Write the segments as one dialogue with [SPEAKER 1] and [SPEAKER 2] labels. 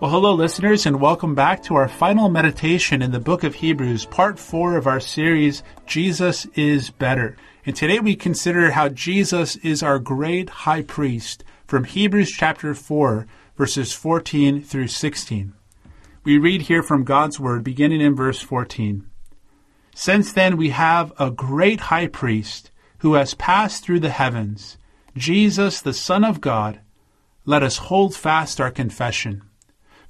[SPEAKER 1] Well, hello, listeners, and welcome back to our final meditation in the book of Hebrews, part four of our series, Jesus is Better. And today we consider how Jesus is our great high priest from Hebrews chapter 4, verses 14 through 16. We read here from God's Word, beginning in verse 14. Since then we have a great high priest who has passed through the heavens, Jesus, the Son of God. Let us hold fast our confession.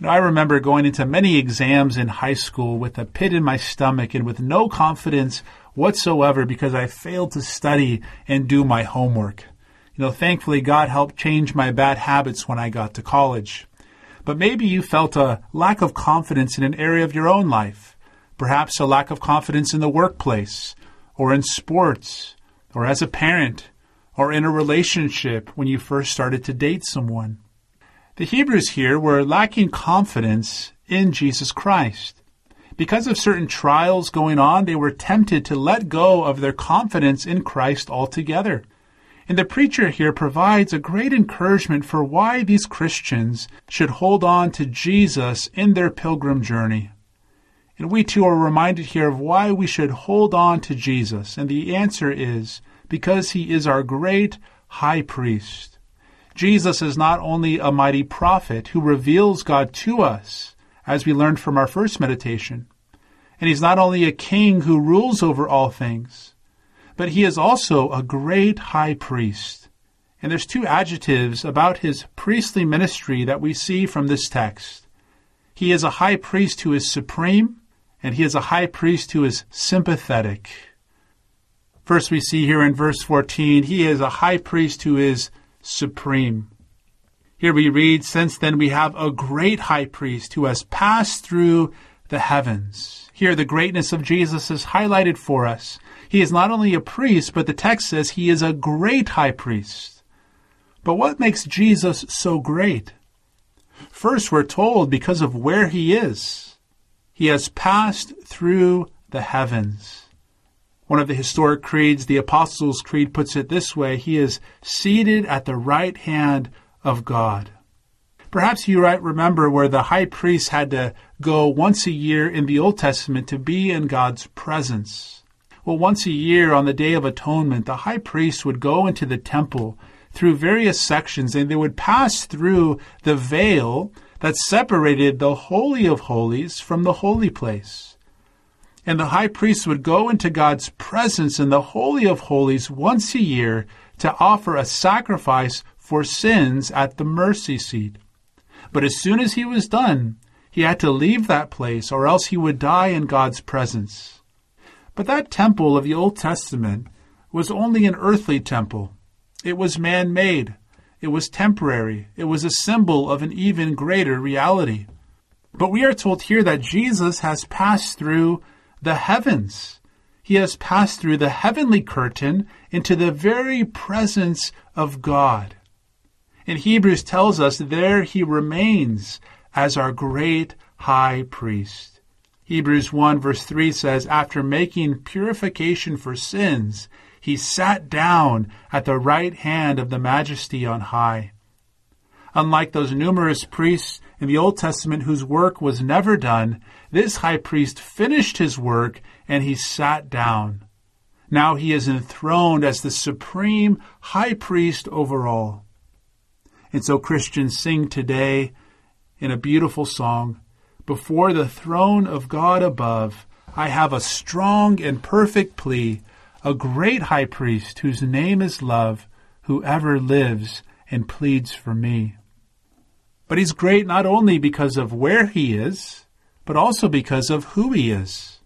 [SPEAKER 1] I remember going into many exams in high school with a pit in my stomach and with no confidence whatsoever because I failed to study and do my homework. You know, thankfully God helped change my bad habits when I got to college. But maybe you felt a lack of confidence in an area of your own life. Perhaps a lack of confidence in the workplace, or in sports, or as a parent, or in a relationship when you first started to date someone. The Hebrews here were lacking confidence in Jesus Christ. Because of certain trials going on, they were tempted to let go of their confidence in Christ altogether. And the preacher here provides a great encouragement for why these Christians should hold on to Jesus in their pilgrim journey. And we too are reminded here of why we should hold on to Jesus. And the answer is because he is our great high priest. Jesus is not only a mighty prophet who reveals God to us, as we learned from our first meditation, and he's not only a king who rules over all things, but he is also a great high priest. And there's two adjectives about his priestly ministry that we see from this text. He is a high priest who is supreme, and he is a high priest who is sympathetic. First, we see here in verse 14, he is a high priest who is supreme. Here we read, Since then we have a great high priest who has passed through the heavens. Here the greatness of Jesus is highlighted for us. He is not only a priest, but the text says he is a great high priest. But what makes Jesus so great? First, we're told because of where he is. He has passed through the heavens. One of the historic creeds, the Apostles' Creed, puts it this way He is seated at the right hand of God. Perhaps you might remember where the high priest had to go once a year in the Old Testament to be in God's presence. Well, once a year on the Day of Atonement, the high priest would go into the temple through various sections and they would pass through the veil that separated the Holy of Holies from the holy place. And the high priest would go into God's presence in the Holy of Holies once a year to offer a sacrifice for sins at the mercy seat. But as soon as he was done, he had to leave that place or else he would die in God's presence. But that temple of the Old Testament was only an earthly temple. It was man made. It was temporary. It was a symbol of an even greater reality. But we are told here that Jesus has passed through the heavens. He has passed through the heavenly curtain into the very presence of God. And Hebrews tells us there he remains as our great high priest. Hebrews 1 verse 3 says, After making purification for sins, he sat down at the right hand of the majesty on high. Unlike those numerous priests in the Old Testament whose work was never done, this high priest finished his work and he sat down. Now he is enthroned as the supreme high priest over all. And so Christians sing today in a beautiful song, before the throne of God above, I have a strong and perfect plea, a great high priest whose name is love, who ever lives and pleads for me. But he's great not only because of where he is, but also because of who he is.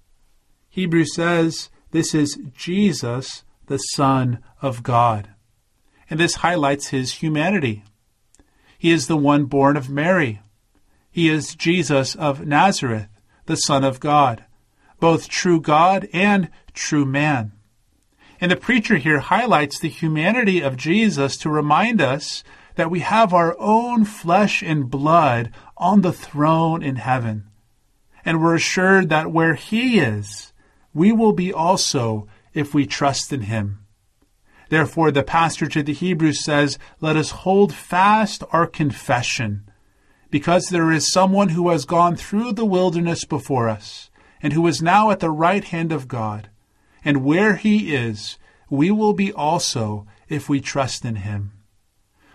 [SPEAKER 1] Hebrews says this is Jesus, the Son of God. And this highlights his humanity. He is the one born of Mary. He is Jesus of Nazareth, the Son of God, both true God and true man. And the preacher here highlights the humanity of Jesus to remind us that we have our own flesh and blood on the throne in heaven. And we're assured that where He is, we will be also if we trust in Him. Therefore, the pastor to the Hebrews says, Let us hold fast our confession, because there is someone who has gone through the wilderness before us, and who is now at the right hand of God and where he is, we will be also if we trust in him.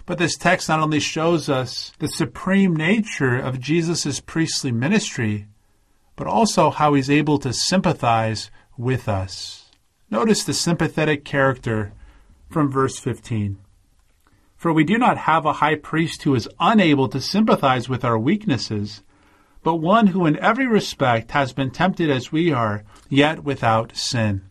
[SPEAKER 1] But this text not only shows us the supreme nature of Jesus' priestly ministry, but also how he's able to sympathize with us. Notice the sympathetic character from verse 15. For we do not have a high priest who is unable to sympathize with our weaknesses, but one who in every respect has been tempted as we are, yet without sin.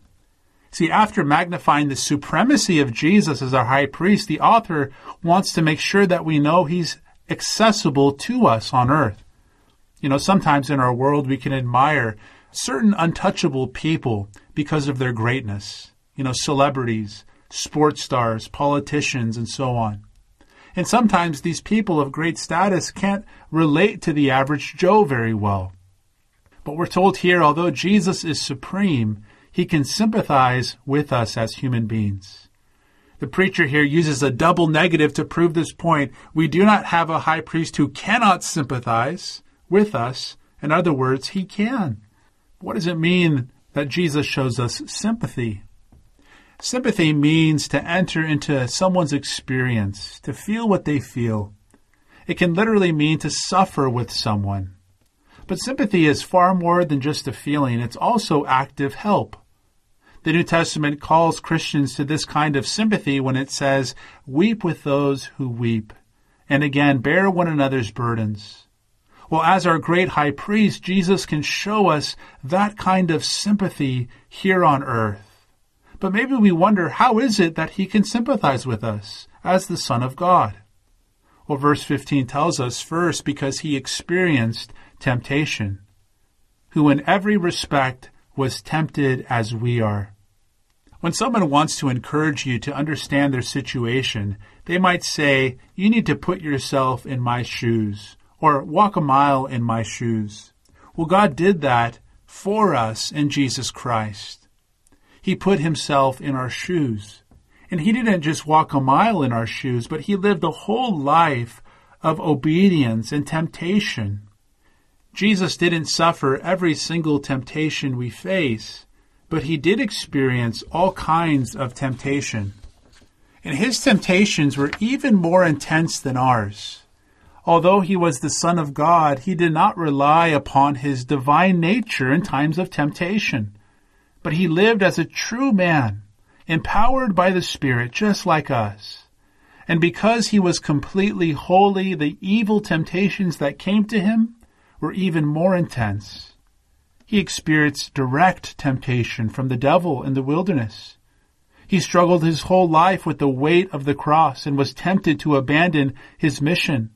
[SPEAKER 1] See, after magnifying the supremacy of Jesus as our high priest, the author wants to make sure that we know he's accessible to us on earth. You know, sometimes in our world we can admire certain untouchable people because of their greatness. You know, celebrities, sports stars, politicians, and so on. And sometimes these people of great status can't relate to the average Joe very well. But we're told here, although Jesus is supreme, he can sympathize with us as human beings. The preacher here uses a double negative to prove this point. We do not have a high priest who cannot sympathize with us. In other words, he can. What does it mean that Jesus shows us sympathy? Sympathy means to enter into someone's experience, to feel what they feel. It can literally mean to suffer with someone. But sympathy is far more than just a feeling, it's also active help. The New Testament calls Christians to this kind of sympathy when it says, Weep with those who weep, and again, bear one another's burdens. Well, as our great high priest, Jesus can show us that kind of sympathy here on earth. But maybe we wonder, how is it that he can sympathize with us as the Son of God? Well, verse 15 tells us first, because he experienced temptation, who in every respect was tempted as we are. When someone wants to encourage you to understand their situation, they might say, You need to put yourself in my shoes, or walk a mile in my shoes. Well, God did that for us in Jesus Christ. He put himself in our shoes. And he didn't just walk a mile in our shoes, but he lived a whole life of obedience and temptation. Jesus didn't suffer every single temptation we face, but he did experience all kinds of temptation. And his temptations were even more intense than ours. Although he was the Son of God, he did not rely upon his divine nature in times of temptation. But he lived as a true man, empowered by the Spirit, just like us. And because he was completely holy, the evil temptations that came to him were even more intense. He experienced direct temptation from the devil in the wilderness. He struggled his whole life with the weight of the cross and was tempted to abandon his mission.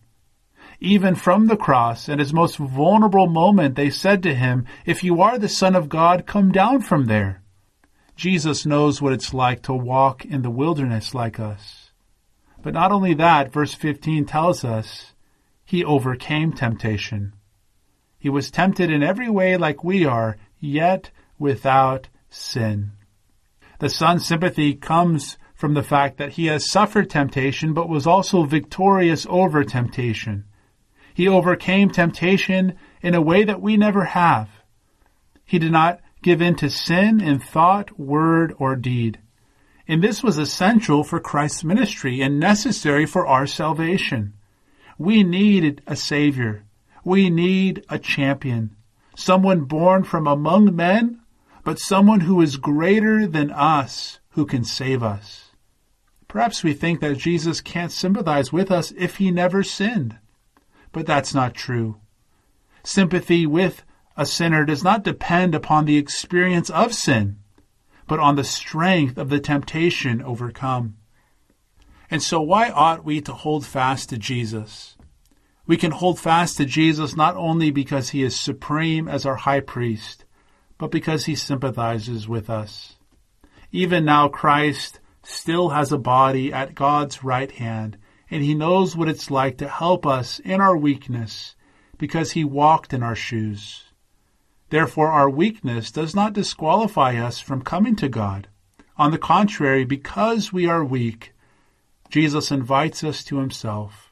[SPEAKER 1] Even from the cross, at his most vulnerable moment, they said to him, If you are the Son of God, come down from there. Jesus knows what it's like to walk in the wilderness like us. But not only that, verse 15 tells us, he overcame temptation. He was tempted in every way like we are, yet without sin. The Son's sympathy comes from the fact that he has suffered temptation, but was also victorious over temptation. He overcame temptation in a way that we never have. He did not give in to sin in thought, word, or deed. And this was essential for Christ's ministry and necessary for our salvation. We needed a Savior. We need a champion, someone born from among men, but someone who is greater than us who can save us. Perhaps we think that Jesus can't sympathize with us if he never sinned. but that's not true. Sympathy with a sinner does not depend upon the experience of sin, but on the strength of the temptation overcome. And so, why ought we to hold fast to Jesus? We can hold fast to Jesus not only because he is supreme as our high priest, but because he sympathizes with us. Even now, Christ still has a body at God's right hand, and he knows what it's like to help us in our weakness because he walked in our shoes. Therefore, our weakness does not disqualify us from coming to God. On the contrary, because we are weak, Jesus invites us to himself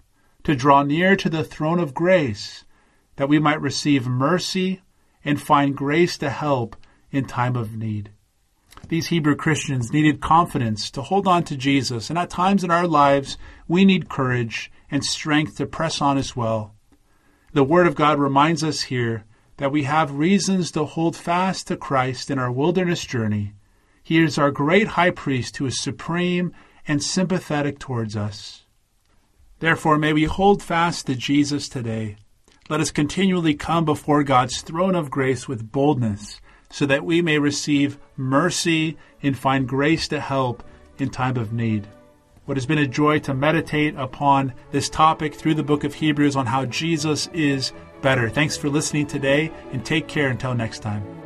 [SPEAKER 1] to draw near to the throne of grace that we might receive mercy and find grace to help in time of need. These Hebrew Christians needed confidence to hold on to Jesus, and at times in our lives, we need courage and strength to press on as well. The Word of God reminds us here that we have reasons to hold fast to Christ in our wilderness journey. He is our great high priest who is supreme and sympathetic towards us. Therefore, may we hold fast to Jesus today. Let us continually come before God's throne of grace with boldness, so that we may receive mercy and find grace to help in time of need. What has been a joy to meditate upon this topic through the book of Hebrews on how Jesus is better. Thanks for listening today, and take care until next time.